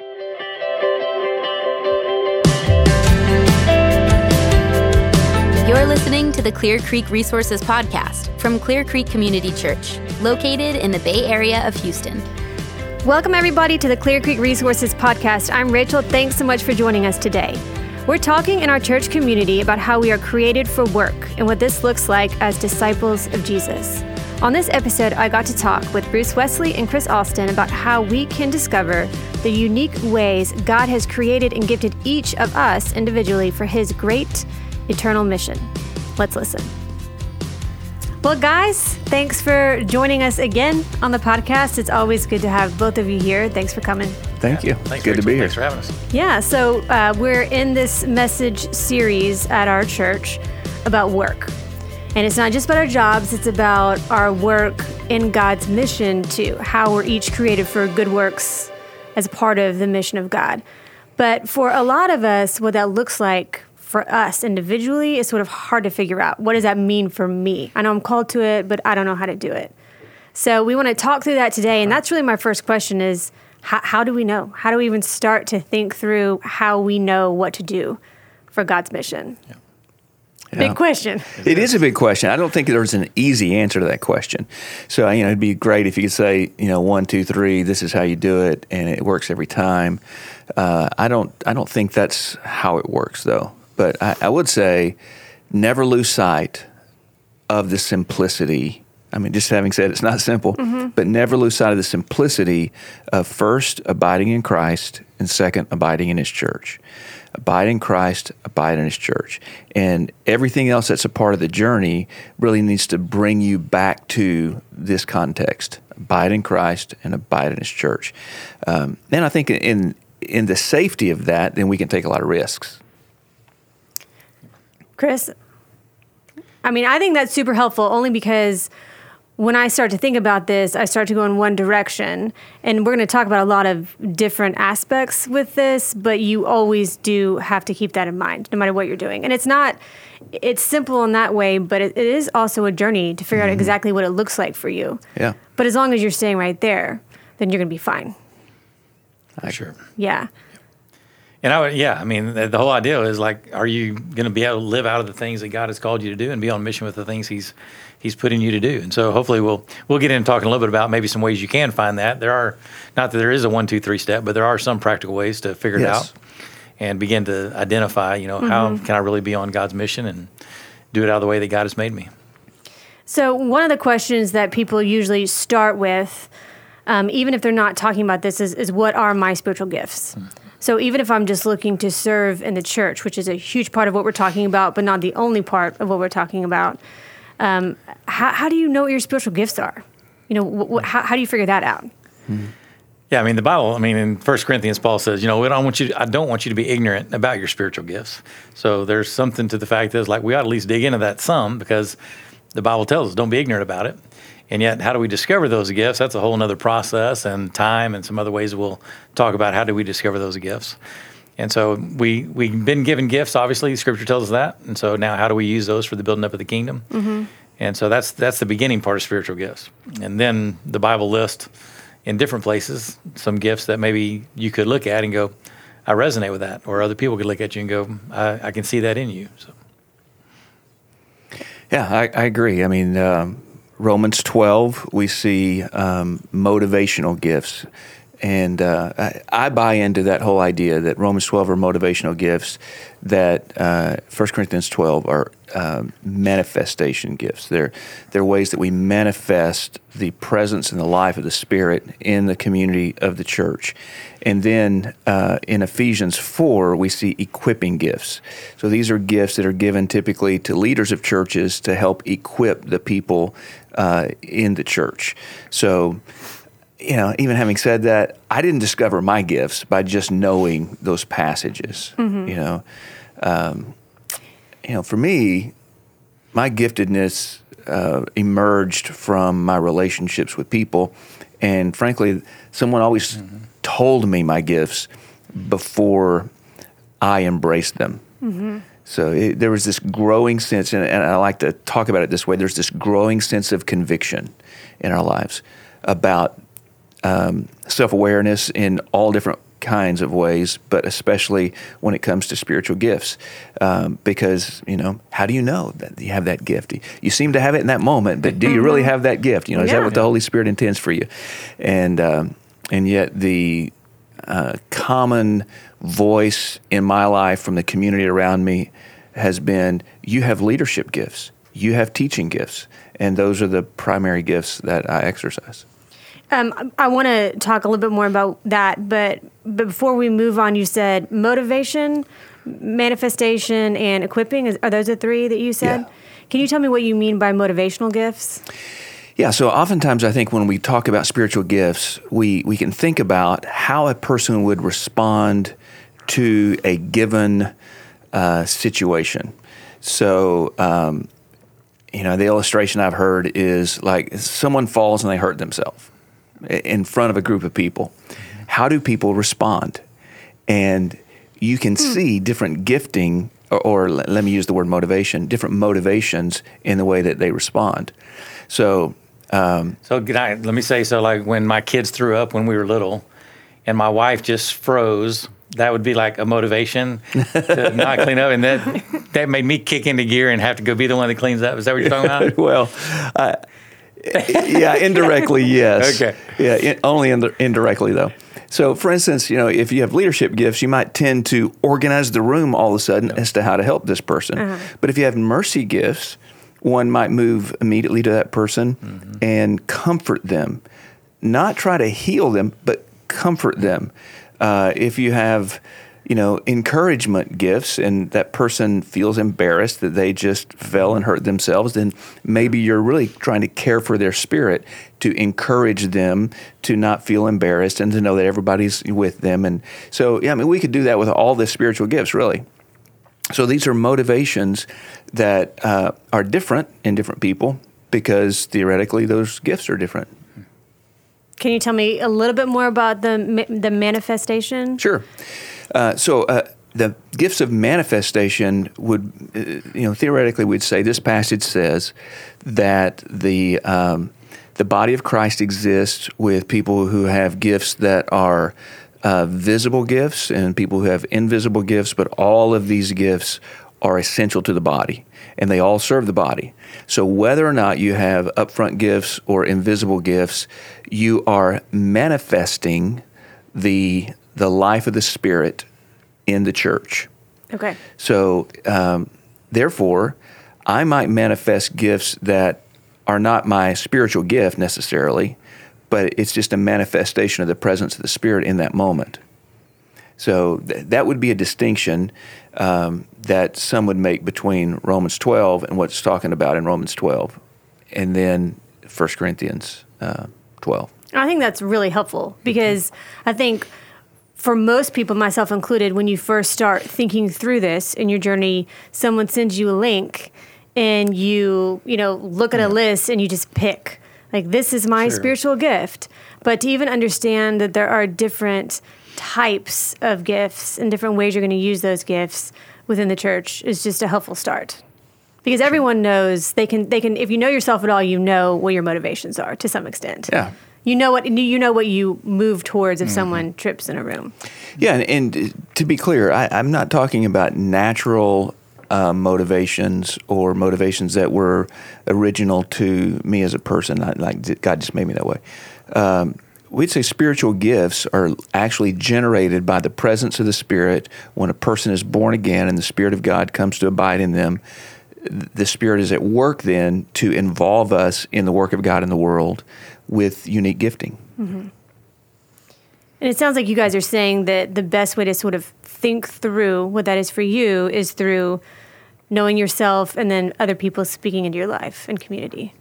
You're listening to the Clear Creek Resources Podcast from Clear Creek Community Church, located in the Bay Area of Houston. Welcome, everybody, to the Clear Creek Resources Podcast. I'm Rachel. Thanks so much for joining us today. We're talking in our church community about how we are created for work and what this looks like as disciples of Jesus. On this episode, I got to talk with Bruce Wesley and Chris Austin about how we can discover the unique ways God has created and gifted each of us individually for His great eternal mission. Let's listen. Well, guys, thanks for joining us again on the podcast. It's always good to have both of you here. Thanks for coming. Thank you. Thanks, Good Rachel. to be here. Thanks for having us. Yeah, so uh, we're in this message series at our church about work. And it's not just about our jobs, it's about our work in God's mission too, how we're each created for good works as part of the mission of God. But for a lot of us, what that looks like for us individually is sort of hard to figure out. What does that mean for me? I know I'm called to it, but I don't know how to do it. So we want to talk through that today, and that's really my first question: is how, how do we know? How do we even start to think through how we know what to do for God's mission? Yeah. Big question. It is a big question. I don't think there's an easy answer to that question. So, you know, it'd be great if you could say, you know, one, two, three, this is how you do it, and it works every time. Uh, I don't, I don't think that's how it works, though. But I, I would say, never lose sight of the simplicity. I mean, just having said it's not simple, but never lose sight of the simplicity of first abiding in Christ and second abiding in His church. Abide in Christ, abide in His church. And everything else that's a part of the journey really needs to bring you back to this context abide in Christ and abide in His church. Um, and I think in, in the safety of that, then we can take a lot of risks. Chris, I mean, I think that's super helpful only because when I start to think about this, I start to go in one direction. And we're going to talk about a lot of different aspects with this, but you always do have to keep that in mind, no matter what you're doing. And it's not, it's simple in that way, but it, it is also a journey to figure out mm-hmm. exactly what it looks like for you. Yeah. But as long as you're staying right there, then you're going to be fine. For sure. Yeah. And I would, yeah, I mean, the, the whole idea is like, are you going to be able to live out of the things that God has called you to do and be on mission with the things He's He's putting you to do? And so, hopefully, we'll we'll get into talking a little bit about maybe some ways you can find that. There are not that there is a one, two, three step, but there are some practical ways to figure it out and begin to identify. You know, how can I really be on God's mission and do it out of the way that God has made me? So, one of the questions that people usually start with, um, even if they're not talking about this, is, is what are my spiritual gifts? So, even if I'm just looking to serve in the church, which is a huge part of what we're talking about, but not the only part of what we're talking about, um, how, how do you know what your spiritual gifts are? You know, wh- wh- how, how do you figure that out? Yeah, I mean the Bible. I mean in First Corinthians, Paul says, you know, we don't want you. I don't want you to be ignorant about your spiritual gifts. So there's something to the fact that like we ought to at least dig into that some because the Bible tells us don't be ignorant about it. And yet, how do we discover those gifts? That's a whole other process and time and some other ways we'll talk about how do we discover those gifts. And so we we've been given gifts. Obviously, Scripture tells us that. And so now, how do we use those for the building up of the kingdom? And so that's that's the beginning part of spiritual gifts. And then the Bible lists in different places some gifts that maybe you could look at and go, I resonate with that, or other people could look at you and go, I, I can see that in you. So Yeah, I, I agree. I mean, um, Romans 12, we see um, motivational gifts. And uh, I, I buy into that whole idea that Romans 12 are motivational gifts, that uh, 1 Corinthians 12 are um, manifestation gifts. They're, they're ways that we manifest the presence and the life of the Spirit in the community of the church. And then uh, in Ephesians 4, we see equipping gifts. So these are gifts that are given typically to leaders of churches to help equip the people uh, in the church. So, you know, even having said that, I didn't discover my gifts by just knowing those passages. You know, um, you know, for me, my giftedness uh, emerged from my relationships with people, and frankly, someone always told me my gifts before I embraced them. So it, there was this growing sense, and, and I like to talk about it this way. There's this growing sense of conviction in our lives about um, self awareness in all different kinds of ways, but especially when it comes to spiritual gifts. Um, because, you know, how do you know that you have that gift? You seem to have it in that moment, but do you really have that gift? You know, is Yeah. that what the Holy Spirit intends for you? And, um, and yet the uh, common voice in my life from the community around me has been you have leadership gifts, you have teaching gifts, and those are the primary gifts that I exercise. Um, I want to talk a little bit more about that, but, but before we move on, you said motivation, manifestation, and equipping. Is, are those the three that you said? Yeah. Can you tell me what you mean by motivational gifts? Yeah, so oftentimes I think when we talk about spiritual gifts, we, we can think about how a person would respond to a given uh, situation. So, um, you know, the illustration I've heard is like someone falls and they hurt themselves in front of a group of people. How do people respond? And you can see different gifting, or, or let let me use the word motivation, different motivations in the way that they respond. So, um, So can I, let me say so. Like when my kids threw up when we were little, and my wife just froze. That would be like a motivation to not clean up, and that that made me kick into gear and have to go be the one that cleans up. Is that what you're talking about? well, uh, yeah, indirectly, yes. Okay. Yeah, in, only ind- indirectly though. So, for instance, you know, if you have leadership gifts, you might tend to organize the room all of a sudden as to how to help this person. But if you have mercy gifts, one might move immediately to that person and comfort them, not try to heal them, but comfort them. Uh, if you have you know, encouragement gifts and that person feels embarrassed that they just fell and hurt themselves, then maybe you're really trying to care for their spirit to encourage them to not feel embarrassed and to know that everybody's with them. And so, yeah, I mean, we could do that with all the spiritual gifts, really. So these are motivations that uh, are different in different people because theoretically those gifts are different. Can you tell me a little bit more about the the manifestation? Sure. Uh, so uh, the gifts of manifestation would, uh, you know, theoretically, we'd say this passage says that the um, the body of Christ exists with people who have gifts that are uh, visible gifts and people who have invisible gifts, but all of these gifts are essential to the body and they all serve the body. So whether or not you have upfront gifts or invisible gifts, you are manifesting the the life of the Spirit in the church. Okay. So, um, therefore, I might manifest gifts that are not my spiritual gift necessarily, but it's just a manifestation of the presence of the Spirit in that moment. So th- that would be a distinction um, that some would make between Romans 12 and what's talking about in Romans 12, and then 1 Corinthians uh, 12. I think that's really helpful because I think for most people, myself included, when you first start thinking through this in your journey, someone sends you a link and you, you know, look at a list and you just pick. Like, this is my Sure. spiritual gift. But to even understand that there are different types of gifts and different ways you're going to use those gifts within the church is just a helpful start. Because everyone knows they can they can if you know yourself at all, you know what your motivations are to some extent. Yeah. You know what you know what you move towards Mm-hmm. if someone trips in a room. Yeah, and, and to be clear, I, I'm not talking about natural uh, motivations or motivations that were original to me as a person. Not like God just made me that way. Um, we'd say spiritual gifts are actually generated by the presence of the Spirit when a person is born again and the Spirit of God comes to abide in them. The Spirit is at work then to involve us in the work of God in the world with unique gifting. And it sounds like you guys are saying that the best way to sort of think through what that is for you is through knowing yourself and then other people speaking into your life and community.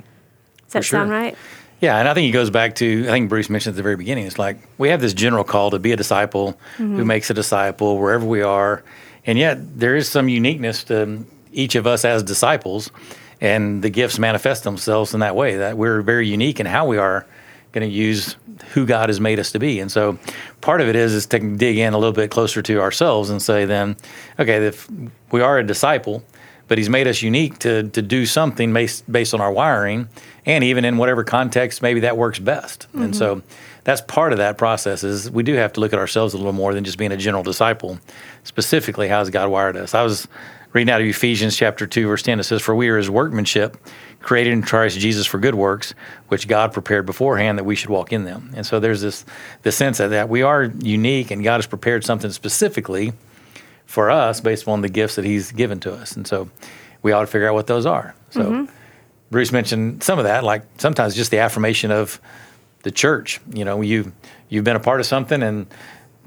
Does that sure. sound right? Yeah, and I think it goes back to I think Bruce mentioned at the very beginning. It's like we have this general call to be a disciple who mm-hmm. makes a disciple wherever we are, and yet there is some uniqueness to each of us as disciples, and the gifts manifest themselves in that way. That we're very unique in how we are going to use who God has made us to be, and so part of it is is to dig in a little bit closer to ourselves and say then, okay, if we are a disciple. But He's made us unique to to do something based based on our wiring, and even in whatever context maybe that works best. Mm-hmm. And so that's part of that process is we do have to look at ourselves a little more than just being a general disciple. Specifically, how has God wired us? I was reading out of Ephesians chapter 2, verse 10. It says, For we are his workmanship, created in Christ Jesus for good works, which God prepared beforehand that we should walk in them. And so there's this, this sense of that we are unique and God has prepared something specifically for us based on the gifts that he's given to us. And so we ought to figure out what those are. So mm-hmm. Bruce mentioned some of that, like sometimes just the affirmation of the church. You know, you you've been a part of something, and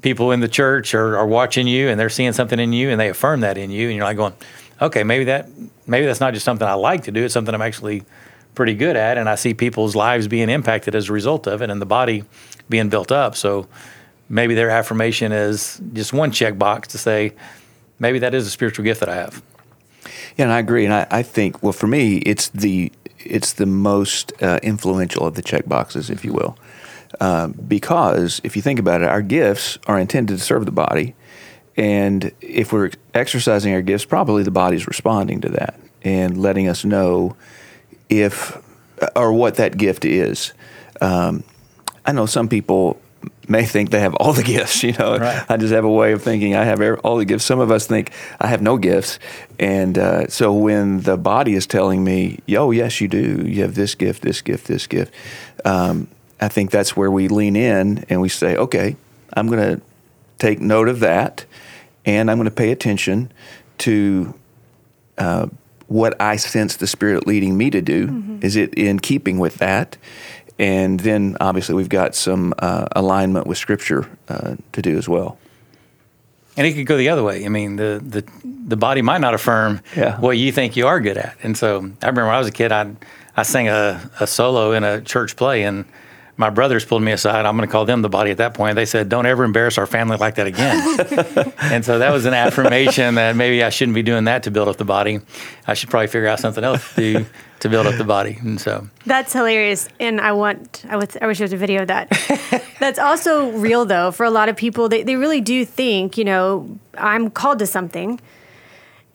people in the church are, are watching you, and they're seeing something in you, and they affirm that in you, and you're like going, okay, maybe that maybe that's not just something I like to do; it's something I'm actually pretty good at, and I see people's lives being impacted as a result of it, and the body being built up. So maybe their affirmation is just one checkbox to say, maybe that is a spiritual gift that I have. Yeah, and I agree. And I, I think, well, for me, it's the it's the most uh, influential of the check boxes, if you will. Uh, because if you think about it, our gifts are intended to serve the body. And if we're exercising our gifts, probably the body's responding to that and letting us know if or what that gift is. Um, I know some people may think they have all the gifts. You know, right. I just have a way of thinking I have all the gifts. Some of us think I have no gifts, and uh, so when the body is telling me, "Yo, yes, you do. You have this gift, this gift, this gift," um, I think that's where we lean in and we say, "Okay, I'm going to take note of that, and I'm going to pay attention to." Uh, what I sense the Spirit leading me to do. Mm-hmm. Is it in keeping with that? and then obviously we've got some uh, alignment with Scripture uh, to do as well. And it could go the other way. I mean, the the, the body might not affirm yeah. what you think you are good at. And so I remember when I was a kid, I I sang a, a solo in a church play, and my brothers pulled me aside. I'm going to call them the body at that point. They said, "Don't ever embarrass our family like that again." and so that was an affirmation that maybe I shouldn't be doing that to build up the body. I should probably figure out something else to do to build up the body. And so that's hilarious. And I want, I, would, I wish there was a video of that. that's also real though for a lot of people. They they really do think, you know, I'm called to something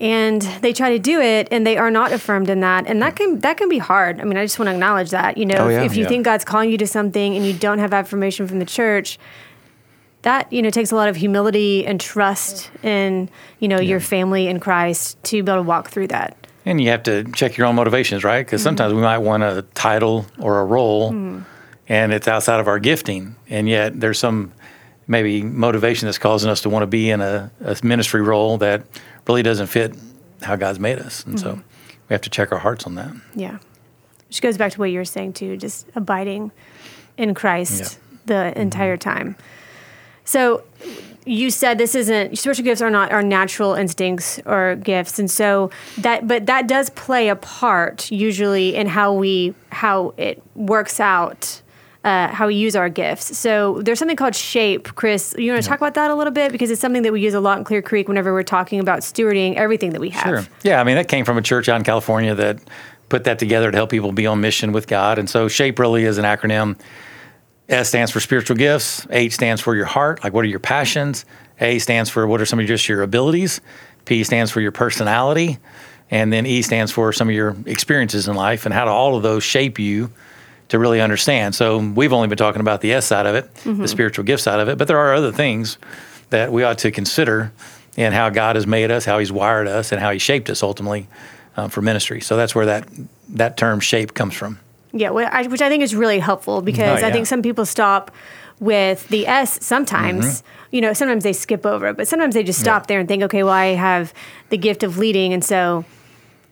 and they try to do it and they are not affirmed in that and that can that can be hard i mean i just want to acknowledge that you know oh, yeah. if, you yeah. think god's calling you to something and you don't have affirmation from the church that you know takes a lot of humility and trust in you know yeah. your family in christ to be able to walk through that and you have to check your own motivations right because mm-hmm. sometimes we might want a title or a role mm-hmm. and it's outside of our gifting and yet there's some maybe motivation that's causing us to want to be in a, a ministry role that really doesn't fit how God's made us. And mm-hmm. so we have to check our hearts on that. Yeah. Which goes back to what you were saying too, just abiding in Christ yeah. the mm-hmm. entire time. So you said this isn't spiritual gifts are not our natural instincts or gifts and so that but that does play a part usually in how we how it works out uh, how we use our gifts. So there's something called shape. Chris, you want to yeah. talk about that a little bit because it's something that we use a lot in Clear Creek whenever we're talking about stewarding everything that we have. Sure. Yeah, I mean that came from a church out in California that put that together to help people be on mission with God. And so shape really is an acronym. S stands for spiritual gifts. H stands for your heart, like what are your passions. A stands for what are some of just your abilities. P stands for your personality. And then E stands for some of your experiences in life and how do all of those shape you to really understand. So we've only been talking about the S side of it, mm-hmm. the spiritual gift side of it, but there are other things that we ought to consider in how God has made us, how He's wired us, and how He shaped us ultimately um, for ministry. So that's where that that term shape comes from. Yeah, which I think is really helpful because oh, yeah. I think some people stop with the S sometimes. Mm-hmm. You know, sometimes they skip over it, but sometimes they just stop yeah. there and think, okay, well, I have the gift of leading, and so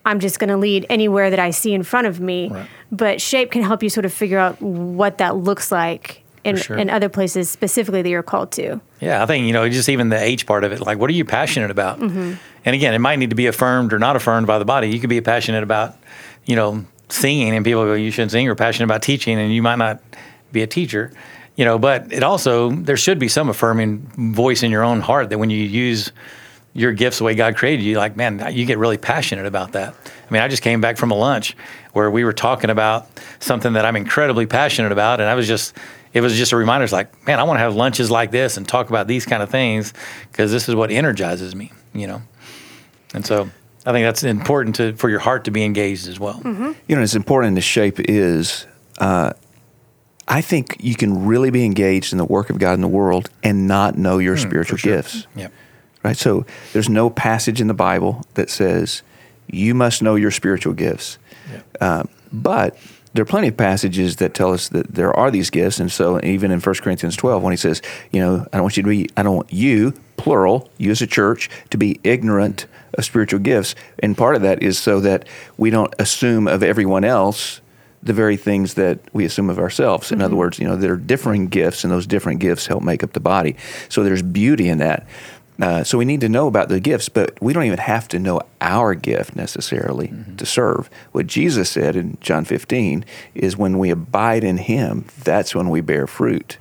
I'm just going to lead anywhere that I see in front of me. Right. But shape can help you sort of figure out what that looks like in, sure. in other places specifically that you're called to. Yeah, I think, you know, just even the H part of it, like what are you passionate about? Mm-hmm. And again, it might need to be affirmed or not affirmed by the body. You could be passionate about, you know, singing and people go, you shouldn't sing, or passionate about teaching and you might not be a teacher. You know, but it also there should be some affirming voice in your own heart that when you use your gifts the way God created you, like, man, you get really passionate about that. I mean, I just came back from a lunch where we were talking about something that I'm incredibly passionate about. And I was just, it was just a reminder. It's like, man, I want to have lunches like this and talk about these kind of things because this is what energizes me, you know? And so. I think that's important to for your heart to be engaged as well. You know, as important as shape is, uh, I think you can really be engaged in the work of God in the world and not know your spiritual Hmm, sure. gifts. Yep. Right? So there's no passage in the Bible that says you must know your spiritual gifts. Um, but there are plenty of passages that tell us that there are these gifts. And so even in 1 Corinthians 12, when he says, you know, I don't want you to be, I don't want you, plural, you as a church, to be ignorant of spiritual gifts. And part of that is so that we don't assume of everyone else the very things that we assume of ourselves. In other words, you know, there are differing gifts, and those different gifts help make up the body. So there's beauty in that. Uh, so we need to know about the gifts, but we don't even have to know our gift necessarily to serve. What Jesus said in John 15 is when we abide in Him, that's when we bear fruit.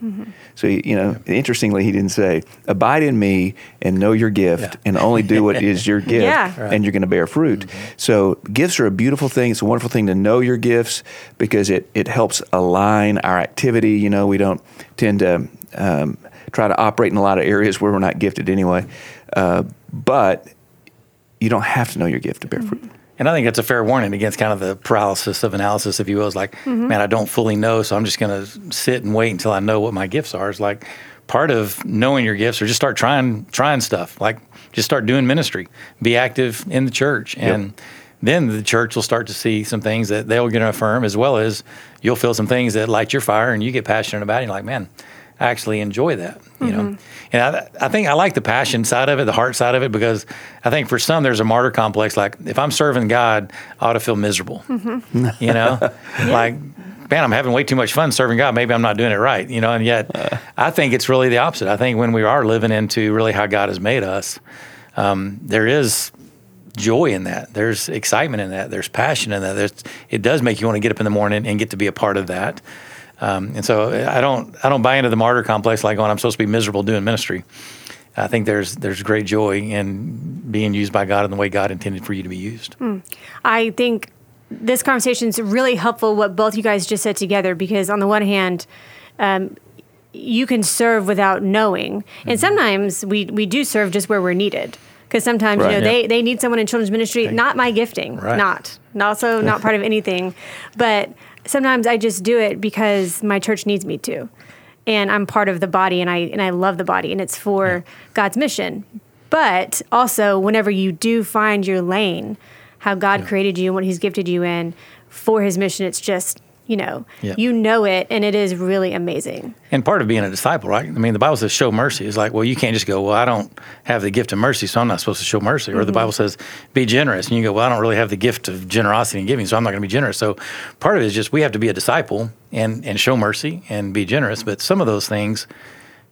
So, you know, interestingly, He didn't say, abide in me and know your gift Yeah. and only do what is your gift, Yeah. and you're going to bear fruit. So, gifts are a beautiful thing. It's a wonderful thing to know your gifts because it, it helps align our activity. You know, we don't tend to um, try to operate in a lot of areas where we're not gifted anyway. Uh, but you don't have to know your gift to bear fruit. And I think that's a fair warning against kind of the paralysis of analysis, if you will. It's like, man, I don't fully know, so I'm just going to sit and wait until I know what my gifts are. It's like part of knowing your gifts, or just start trying trying stuff. Like just start doing ministry, be active in the church, and then the church will start to see some things that they'll get to affirm, as well as you'll feel some things that light your fire, and you get passionate about. it. You're like, man, I actually enjoy that, you know. Mm-hmm. And I, I think I like the passion side of it, the heart side of it, because I think for some there's a martyr complex. Like if I'm serving God, I ought to feel miserable, mm-hmm. you know, like. Man, I'm having way too much fun serving God. Maybe I'm not doing it right, you know. And yet, uh. I think it's really the opposite. I think when we are living into really how God has made us, um, there is joy in that. There's excitement in that. There's passion in that. There's, it does make you want to get up in the morning and get to be a part of that. Um, and so I don't I don't buy into the martyr complex like going I'm supposed to be miserable doing ministry. I think there's there's great joy in being used by God in the way God intended for you to be used. I think this conversation is really helpful what both you guys just said together because on the one hand, um, you can serve without knowing, Mm-hmm. and sometimes we we do serve just where we're needed. Because sometimes Right. you know Yeah. they, they need someone in children's ministry, not my gifting, Right. not, and also not part of anything, but sometimes I just do it because my church needs me to, and I'm part of the body, and I and I love the body, and it's for God's mission. But also, whenever you do find your lane, how God created you and what He's gifted you in for His mission, it's just you know Yeah. you know it, and it is really amazing. And part of being a disciple, right? I mean, the Bible says show mercy. It's like, well, you can't just go, well, I don't have the gift of mercy, so I'm not supposed to show mercy. Or the mm-hmm. Bible says be generous, and you go, well, I don't really have the gift of generosity and giving, so I'm not going to be generous. So part of it is just we have to be a disciple and and show mercy and be generous. But some of those things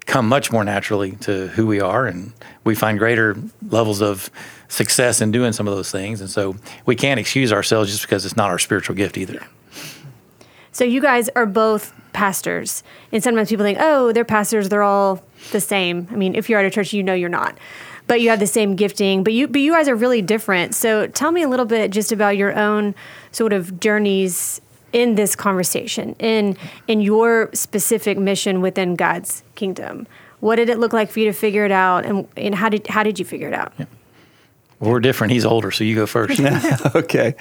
come much more naturally to who we are, and we find greater levels of success in doing some of those things. And so we can't excuse ourselves just because it's not our spiritual gift either. So you guys are both pastors, and sometimes people think, oh, they're pastors, they're all the same. I mean, if you're at a church, you know you're not, but you have the same gifting. But you, but you guys are really different. So tell me a little bit just about your own sort of journeys in this conversation, in in your specific mission within God's kingdom. What did it look like for you to figure it out, and, and how did how did you figure it out? Well, we're different. He's older, so you go first. okay.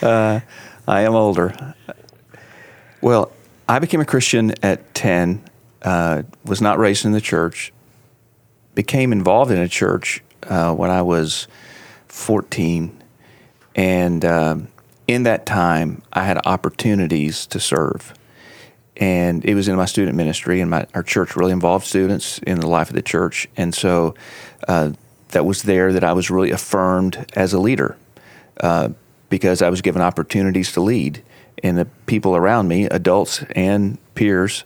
Uh, I am older. Well, I became a Christian at 10, uh, was not raised in the church, became involved in a church uh, when I was 14. And um, in that time, I had opportunities to serve. And it was in my student ministry, and my, our church really involved students in the life of the church. And so uh, that was there that I was really affirmed as a leader uh, because I was given opportunities to lead. And the people around me, adults and peers,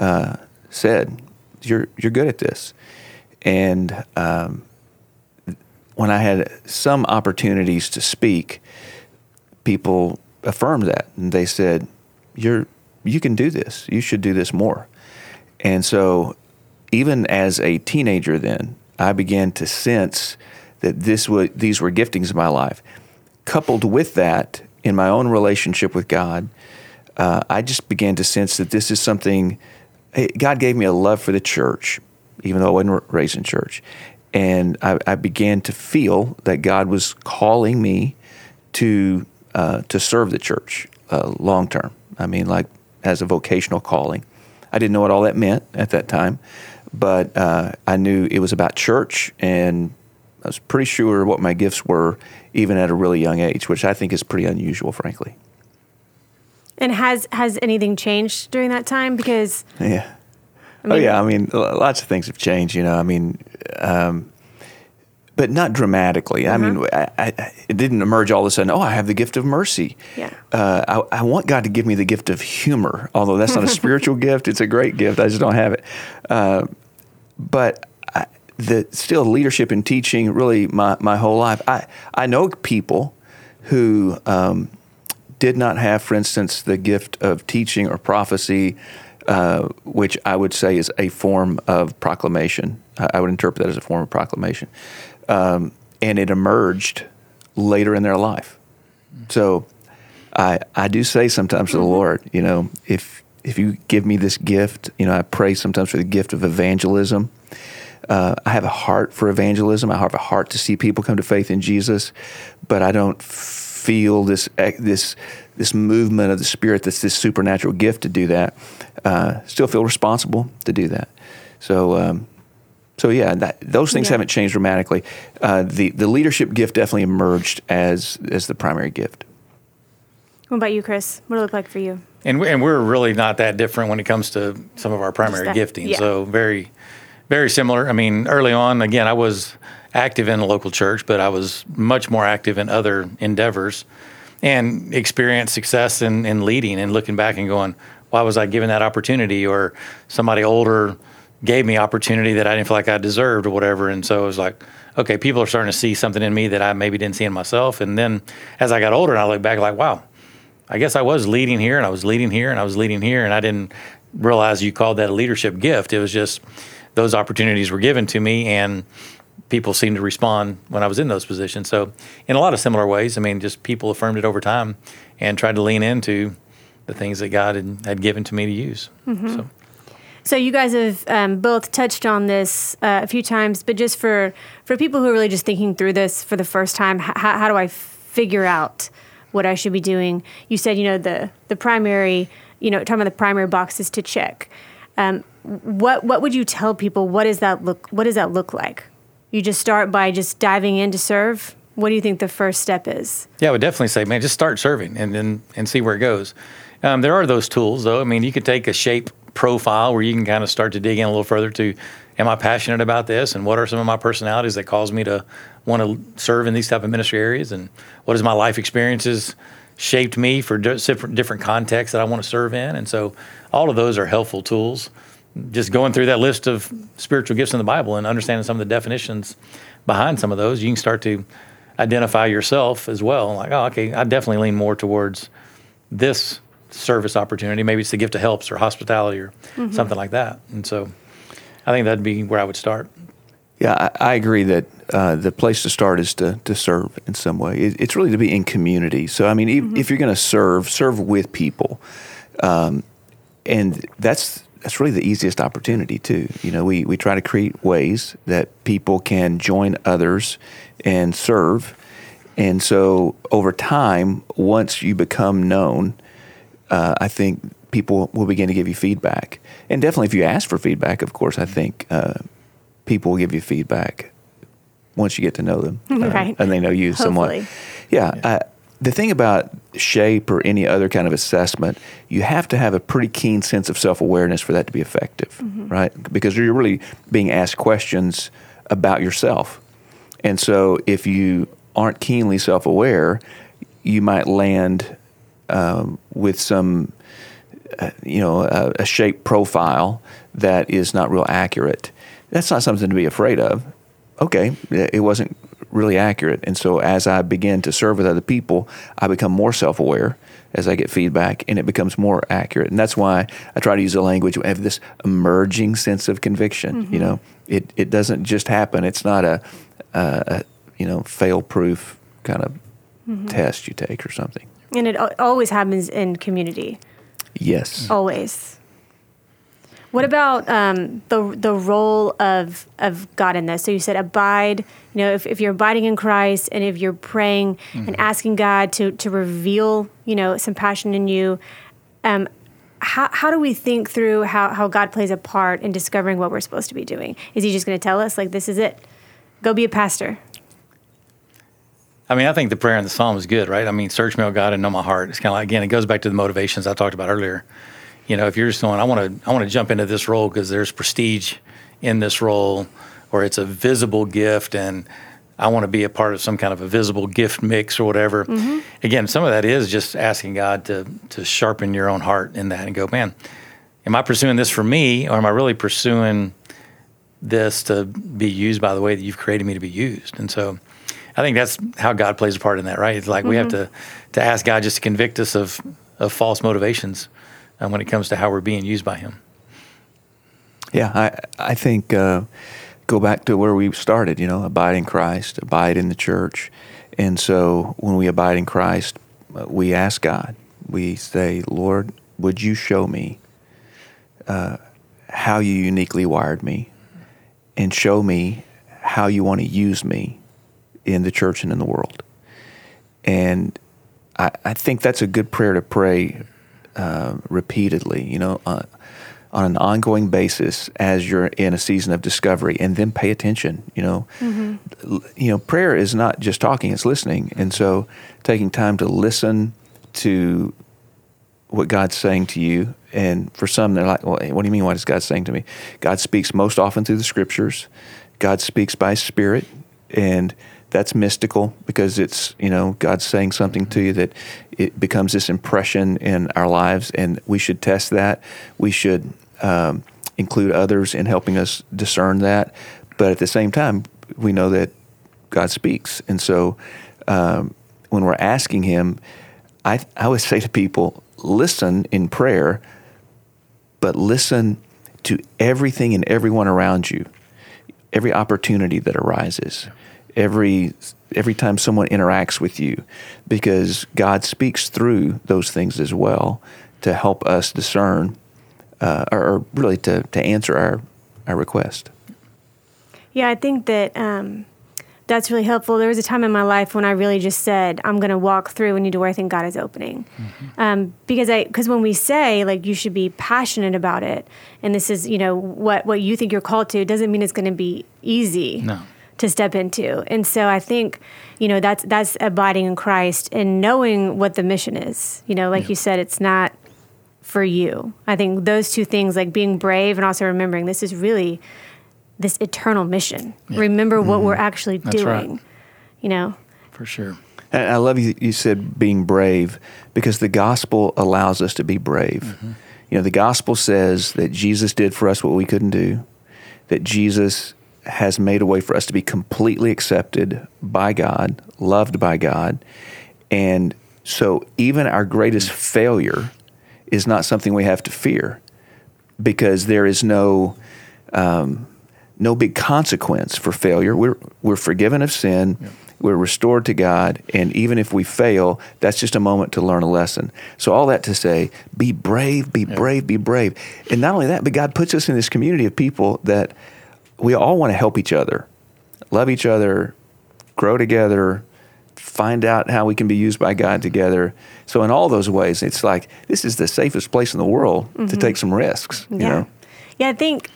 uh, said, "You're you're good at this." And um, when I had some opportunities to speak, people affirmed that, and they said, "You're you can do this. You should do this more." And so, even as a teenager, then I began to sense that this was these were giftings in my life. Coupled with that, in my own relationship with God, uh, I just began to sense that this is something. God gave me a love for the church, even though I wasn't raised in church, and I, I began to feel that God was calling me to uh, to serve the church uh, long term. I mean, like as a vocational calling. I didn't know what all that meant at that time, but uh, I knew it was about church, and I was pretty sure what my gifts were, even at a really young age, which I think is pretty unusual, frankly. And has has anything changed during that time? Because Yeah. I oh mean- yeah, I mean, lots of things have changed. You know, I mean, um, but not dramatically. I mean, I, I, it didn't emerge all of a sudden. Oh, I have the gift of mercy. Yeah. Uh, I, I want God to give me the gift of humor, although that's not a spiritual gift. It's a great gift. I just don't have it. Uh, but the still leadership and teaching really my, my whole life. I I know people who um, did not have, for instance, the gift of teaching or prophecy, uh, which I would say is a form of proclamation. I, I would interpret that as a form of proclamation, um, and it emerged later in their life. So I I do say sometimes to the Lord, you know, if if you give me this gift, you know, I pray sometimes for the gift of evangelism. Uh, I have a heart for evangelism. I have a heart to see people come to faith in Jesus, but I don't feel this this this movement of the Spirit. That's this supernatural gift to do that. Uh, still feel responsible to do that. So. Um, so yeah, that, those things Yeah. haven't changed dramatically. Uh, the the leadership gift definitely emerged as as the primary gift. what about you, Chris? What did it look like for you? And we, and we're really not that different when it comes to some of our primary that- gifting. yeah. So very, very similar. I mean, early on, again, I was active in the local church, but I was much more active in other endeavors, and experienced success in, in leading and looking back and going, why was I given that opportunity? Or somebody older gave me opportunity that I didn't feel like I deserved or whatever. And so it was like, okay, people are starting to see something in me that I maybe didn't see in myself. And then as I got older, and I look back like, wow, I guess I was leading here and I was leading here and I was leading here and I didn't realize you called that a leadership gift. It was just those opportunities were given to me and people seemed to respond when I was in those positions. So in a lot of similar ways, I mean, just people affirmed it over time and tried to lean into the things that God had, had given to me to use. So So you guys have um, both touched on this uh, a few times, but just for for people who are really just thinking through this for the first time, h- how, how do I figure out what I should be doing? You said you know the the primary, you know, talking about the primary boxes to check. Um, what what would you tell people? What does that look? What does that look like? You just start by just diving in to serve. What do you think the first step is? Yeah, I would definitely say, man, just start serving and then and see where it goes. Um, there are those tools, though. I mean, you could take a shape profile where you can kind of start to dig in a little further to, am I passionate about this, and what are some of my personalities that cause me to want to serve in these type of ministry areas, and what has my life experiences shaped me for different different contexts that I want to serve in, and so all of those are helpful tools. Just going through that list of spiritual gifts in the Bible and understanding some of the definitions behind some of those, you can start to identify yourself as well. Like, oh, okay, I definitely lean more towards this service opportunity. Maybe it's the gift of helps or hospitality or mm-hmm. something like that. And so I think that'd be where I would start. Yeah, I, I agree that uh, the place to start is to, to serve in some way. It, it's really to be in community. So, I mean, if, if you're going to serve, serve with people, um, and that's that's really the easiest opportunity too. You know, we we try to create ways that people can join others and serve, and so over time, once you become known, uh, I think people will begin to give you feedback. And definitely, if you ask for feedback, of course, I think uh, people will give you feedback once you get to know them uh, Right. and they know you somewhat. Hopefully. Yeah. Uh, the thing about shape or any other kind of assessment, you have to have a pretty keen sense of self awareness for that to be effective, right? Because you're really being asked questions about yourself. And so if you aren't keenly self aware, you might land um, with some, uh, you know, a, a shape profile that is not real accurate. That's not something to be afraid of. Okay, it wasn't really accurate. And so as I begin to serve with other people, I become more self aware as I get feedback and it becomes more accurate. And that's why I try to use a language of this emerging sense of conviction. You mm-hmm. know, it, it doesn't just happen. It's not a, a, a you know, fail proof kind of mm-hmm. test you take or something. And it always happens in community. Yes. Always. What about um, the the role of of God in this? So you said abide. You know, if, if you're abiding in Christ and if you're praying mm-hmm. and asking God to to reveal, you know, some passion in you, um, how, how do we think through how, how God plays a part in discovering what we're supposed to be doing? Is he just going to tell us, like, this is it? Go be a pastor. I mean, I think the prayer in the psalm is good, right? I mean, search me, O God, and know my heart. It's kind of like again, it goes back to the motivations I talked about earlier. You know, if you're just going, I want to, I want to jump into this role because there's prestige in this role, or it's a visible gift, and I want to be a part of some kind of a visible gift mix or whatever. Mm-hmm. Again, some of that is just asking God to to sharpen your own heart in that and go, man, am I pursuing this for me, or am I really pursuing this to be used by the way that you've created me to be used? And so I think that's how God plays a part in that, right? It's like mm-hmm. we have mm-hmm. to to ask God just to convict us of of false motivations um, when it comes to how we're being used by Him. Yeah, I I think uh, go back to where we started. You know, abide in Christ, abide in the church, and so when we abide in Christ, we ask God. We say, Lord, would you show me uh, how you uniquely wired me, and show me how you want to use me in the church and in the world. And I, I think that's a good prayer to pray uh, repeatedly, you know, uh, on an ongoing basis as you're in a season of discovery, and then pay attention. You know, mm-hmm. you know, prayer is not just talking; it's listening. And so, taking time to listen to what God's saying to you. And for some, they're like, well, what do you mean? What is God saying to me? God speaks most often through the scriptures. God speaks by Spirit, and that's mystical because it's you know God's saying something to you that it becomes this impression in our lives, and we should test that. We should um, include others in helping us discern that, but at the same time, we know that God speaks, and so um, when we're asking Him, I I would say to people, listen in prayer, but listen to everything and everyone around you, every opportunity that arises every every time someone interacts with you because God speaks through those things as well to help us discern uh, or, really to, to answer our, our request. Yeah, I think that um, that's really helpful. There was a time in my life when I really just said, I'm going to walk through and do where I think God is opening. Mm-hmm. Um, because I, because when we say like you should be passionate about it, and this is, you know, what, what you think you're called to, doesn't mean it's going to be easy. No to step into. And so I think, you know, that's that's abiding in Christ and knowing what the mission is. You know, like yeah. you said, it's not for you. I think those two things, like being brave and also remembering this is really this eternal mission. Yeah. Remember mm-hmm. what we're actually that's doing. Right. You know. For sure. And I love you. You said being brave because the gospel allows us to be brave. Mm-hmm. You know, the gospel says that Jesus did for us what we couldn't do. That Jesus has made a way for us to be completely accepted by God, loved by God. And so even our greatest failure is not something we have to fear because there is no um, no big consequence for failure. We're we're forgiven of sin. Yeah. We're restored to God, and even if we fail, that's just a moment to learn a lesson. So all that to say, be brave, be yeah. brave, be brave, and not only that, but God puts us in this community of people that we all want to help each other, love each other, grow together, find out how we can be used by God together. So in all those ways, it's like this is the safest place in the world mm-hmm. to take some risks. Yeah. You know? Yeah, I think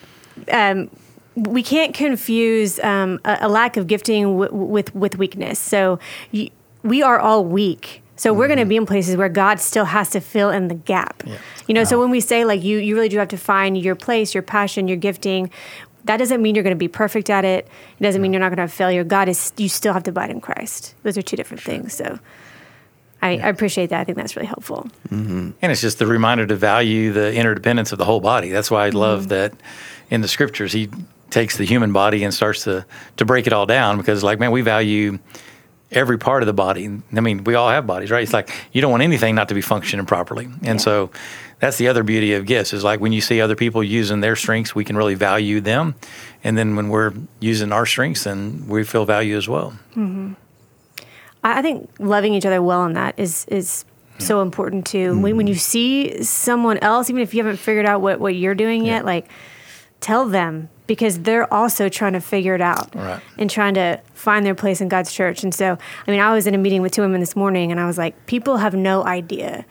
um, we can't confuse um, a, a, lack of gifting w- with with weakness. So y- we are all weak. So we're going to mm-hmm. be in places where God still has to fill in the gap. Yeah. You know, wow. so when we say like you you really do have to find your place, your passion, your gifting, that doesn't mean you're going to be perfect at it. It doesn't mean you're not going to have failure. God is, you still have to abide in Christ. Those are two different sure. things. So I, yeah. I, appreciate that. I think that's really helpful. Mm-hmm. And it's just the reminder to value the interdependence of the whole body. That's why I love mm-hmm. that in the scriptures, he takes the human body and starts to, to break it all down because, like, man, we value every part of the body. I mean, we all have bodies, right? It's like you don't want anything not to be functioning properly. And yeah. so that's the other beauty of gifts is like when you see other people using their strengths, we can really value them. And then when we're using our strengths, then we feel value as well. Mm-hmm. I think loving each other well in that is is so important too. When, when you see someone else, even if you haven't figured out what, what you're doing yet, like tell them because they're also trying to figure it out Right. and trying to find their place in God's church. And so, I mean, I was in a meeting with two women this morning and I was like, people have no idea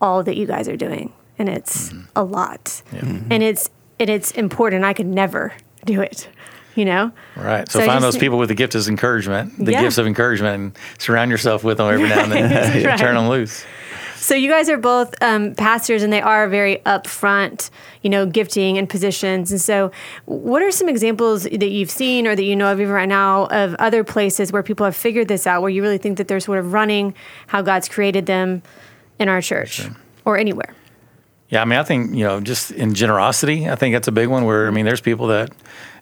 all that you guys are doing. And it's Mm-hmm. a lot. And it's and it's important. I could never do it. You know? Right. So, So find just those people with the gift of encouragement, the Yeah. gifts of encouragement, and surround yourself with them every now and then. and Right. Turn them loose. So you guys are both um, pastors, and they are very upfront, you know, gifting and positions. And so, what are some examples that you've seen or that you know of even right now of other places where people have figured this out, where you really think that they're sort of running how God's created them in our church or anywhere? Yeah, I mean, I think you know, just in generosity, I think that's a big one. Where I mean, there's people that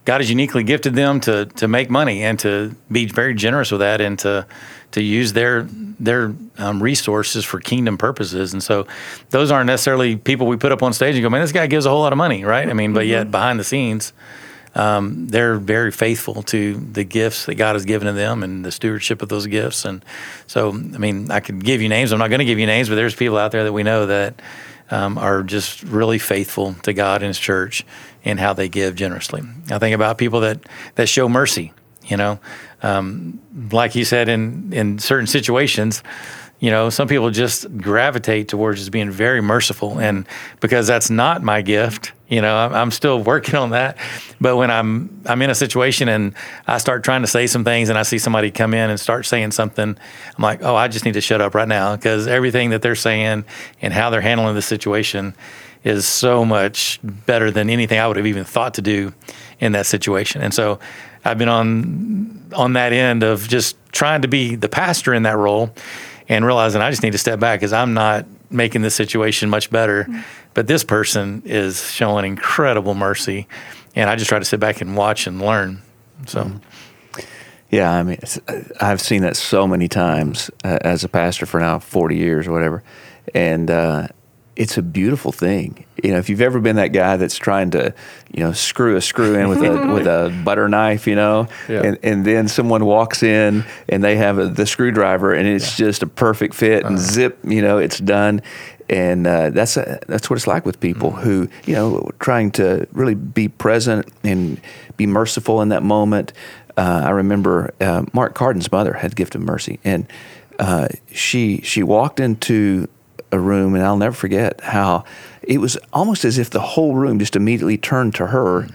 God has uniquely gifted them to to make money and to be very generous with that, and to to use their their um, resources for kingdom purposes. And so, those aren't necessarily people we put up on stage and go, "Man, this guy gives a whole lot of money," right? I mean, but yet behind the scenes, um, they're very faithful to the gifts that God has given to them and the stewardship of those gifts. And so, I mean, I could give you names. I'm not going to give you names, but there's people out there that we know that um, are just really faithful to God and His church and how they give generously. I think about people that that show mercy. You know, um, like you said, in in certain situations, you know, some people just gravitate towards just being very merciful, and because that's not my gift, you know, I'm, still working on that. But when I'm I'm in a situation and I start trying to say some things, and I see somebody come in and start saying something, I'm like, oh, I just need to shut up right now because everything that they're saying and how they're handling the situation is so much better than anything I would have even thought to do in that situation. And so I've been on on that end of just trying to be the pastor in that role and realizing I just need to step back because I'm not making this situation much better. But this person is showing incredible mercy, and I just try to sit back and watch and learn. So. Yeah, I mean, it's, I've seen that so many times uh, as a pastor for now 40 years or whatever. And uh, it's a beautiful thing. You know, if you've ever been that guy that's trying to, you know, screw a screw in with a with a butter knife, you know, Yeah. and, and then someone walks in and they have a, the screwdriver and it's just a perfect fit and zip, you know, it's done. And uh, that's a, that's what it's like with people who, you know, trying to really be present and be merciful in that moment. Uh, I remember uh, Mark Carden's mother had gift of mercy, and uh, she she walked into a room, and I'll never forget how it was almost as if the whole room just immediately turned to her.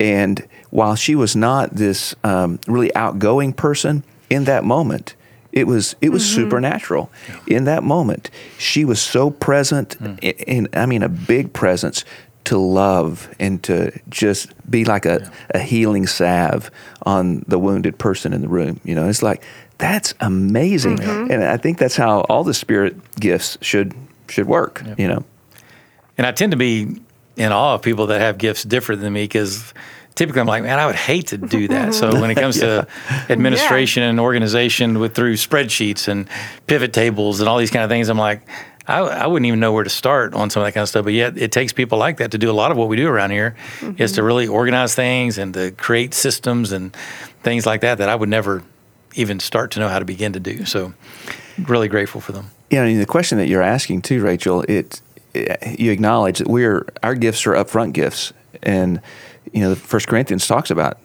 And while she was not this um, really outgoing person in that moment, it was it was supernatural. In that moment, she was so present, in, in I mean, a big presence to love and to just be like a, a healing salve on the wounded person in the room. You know, it's like that's amazing, mm-hmm. and I think that's how all the spirit gifts should should work. You know. And I tend to be in awe of people that have gifts different than me because typically I'm like, man, I would hate to do that. So when it comes to administration and organization with through spreadsheets and pivot tables and all these kind of things, I'm like, I, I wouldn't even know where to start on some of that kind of stuff. But yet it takes people like that to do a lot of what we do around here is to mm-hmm. really organize things and to create systems and things like that that I would never even start to know how to begin to do. So really grateful for them. you know, the question that you're asking too, Rachel, it, it you acknowledge that we're our gifts are upfront gifts, and you know, First Corinthians talks about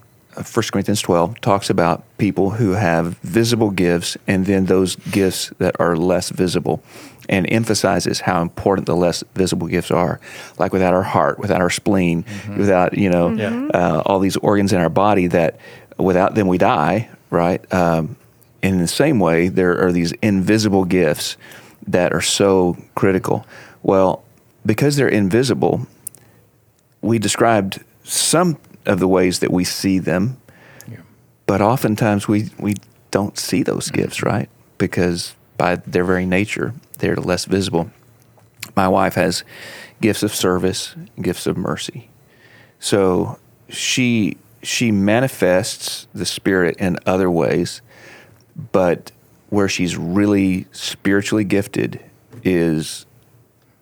First Corinthians 12 talks about people who have visible gifts, and then those gifts that are less visible, and emphasizes how important the less visible gifts are. Like without our heart, without our spleen, without you know Yeah. uh, all these organs in our body that without them we die, right? Um, in the same way, there are these invisible gifts that are so critical. Well, because they're invisible, we described some of the ways that we see them, but oftentimes we, we don't see those gifts, right? Because by their very nature, they're less visible. My wife has gifts of service, gifts of mercy. So she she manifests the spirit in other ways, but where she's really spiritually gifted is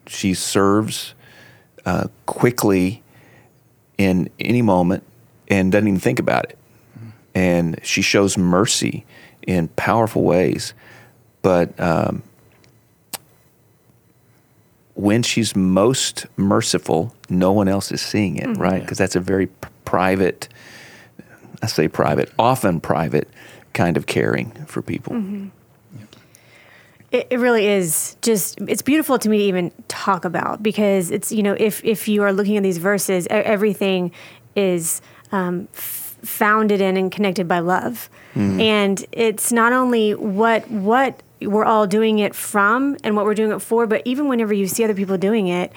she serves uh, quickly in any moment and doesn't even think about it. And she shows mercy in powerful ways, but um, when she's most merciful, no one else is seeing it, right? Because that's a very p- private, I say private, often private kind of caring for people. It, it really is just it's beautiful to me to even talk about because it's you know if if you are looking at these verses everything is um, f- founded in and connected by love. And it's not only what what we're all doing it from and what we're doing it for but even whenever you see other people doing it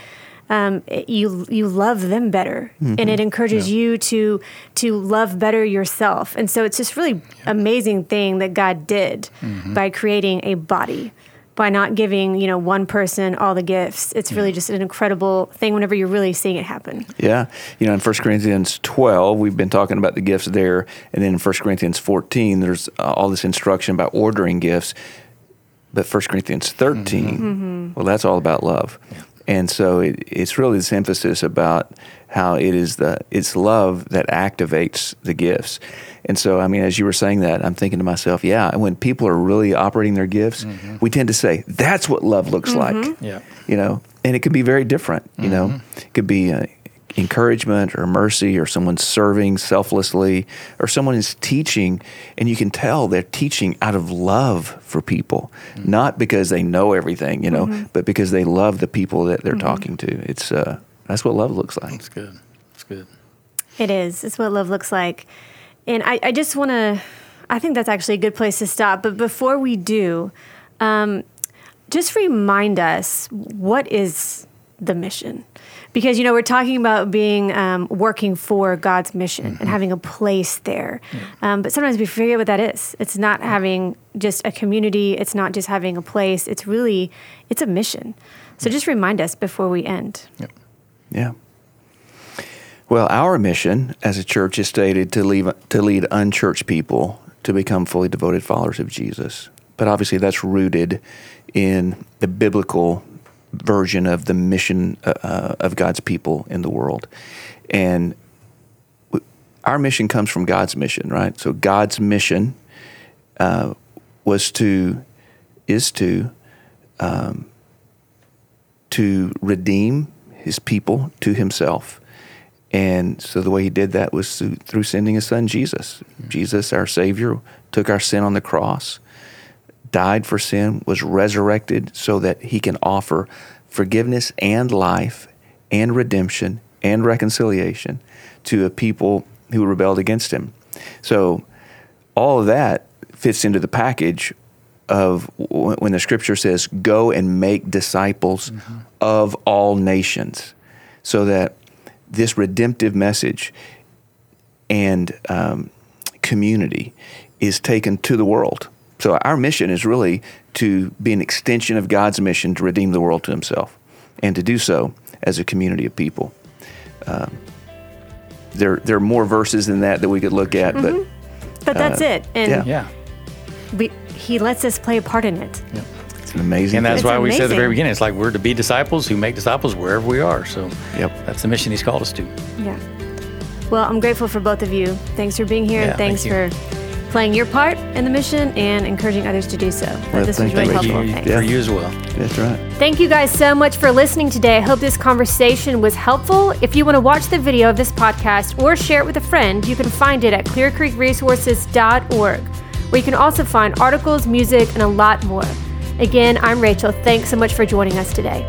um, it- you you love them better, and it encourages you to to love better yourself. And so it's just really amazing thing that God did by creating a body, by not giving you know one person all the gifts. It's really just an incredible thing whenever you're really seeing it happen. Yeah. You know, in 1 Corinthians 12, we've been talking about the gifts there. And then in 1 Corinthians 14, there's uh, all this instruction about ordering gifts. But 1 Corinthians 13, well, that's all about love. And so it, it's really this emphasis about how it is the it's love that activates the gifts. And so, I mean, as you were saying that, I'm thinking to myself, yeah, when people are really operating their gifts, mm-hmm. we tend to say, that's what love looks like mm-hmm. Yeah. you know, and it could be very different. You know, mm-hmm. it could be uh, encouragement or mercy, or someone serving selflessly, or someone is teaching, and you can tell they're teaching out of love for people, not because they know everything, you know, but because they love the people that they're talking to. It's uh, that's what love looks like. It's good. It's good. It is. It's what love looks like. And I, I just want to, I think that's actually a good place to stop. But before we do, um, just remind us what is the mission? Because, you know, we're talking about being um, working for God's mission and having a place there. Um, but sometimes we forget what that is. It's not having just a community, it's not just having a place. It's really, it's a mission. So just remind us before we end. Yep. Yeah. Well, our mission as a church is stated to leave to lead unchurched people to become fully devoted followers of Jesus. But obviously, that's rooted in the biblical version of the mission uh, uh, of God's people in the world, and w- our mission comes from God's mission, right? So God's mission uh, was to is to um, to redeem his people to himself. And so the way he did that was through, through sending his son Jesus. Jesus, our Savior, took our sin on the cross, died for sin, was resurrected so that he can offer forgiveness and life and redemption and reconciliation to a people who rebelled against him. So all of that fits into the package of when the scripture says, Go and make disciples of all nations, so that this redemptive message and um, community is taken to the world. So our mission is really to be an extension of God's mission to redeem the world to Himself, and to do so as a community of people. Um, there, there are more verses than that that we could look at, but But that's it. And yeah. Yeah. we, he lets us play a part in it. it's an amazing. And that's It's why we said at the very beginning, it's like we're to be disciples who make disciples wherever we are. So Yep. that's the mission he's called us to. Yeah. Well, I'm grateful for both of you. Thanks for being here. Yeah, and thanks thank for playing your part in the mission and encouraging others to do so. Well, this was really helpful. You- Yeah. For you as well. That's right. Thank you guys so much for listening today. I hope this conversation was helpful. If you want to watch the video of this podcast or share it with a friend, you can find it at clearcreekresources.org, where you can also find articles, music, and a lot more. Again, I'm Rachel. Thanks so much for joining us today.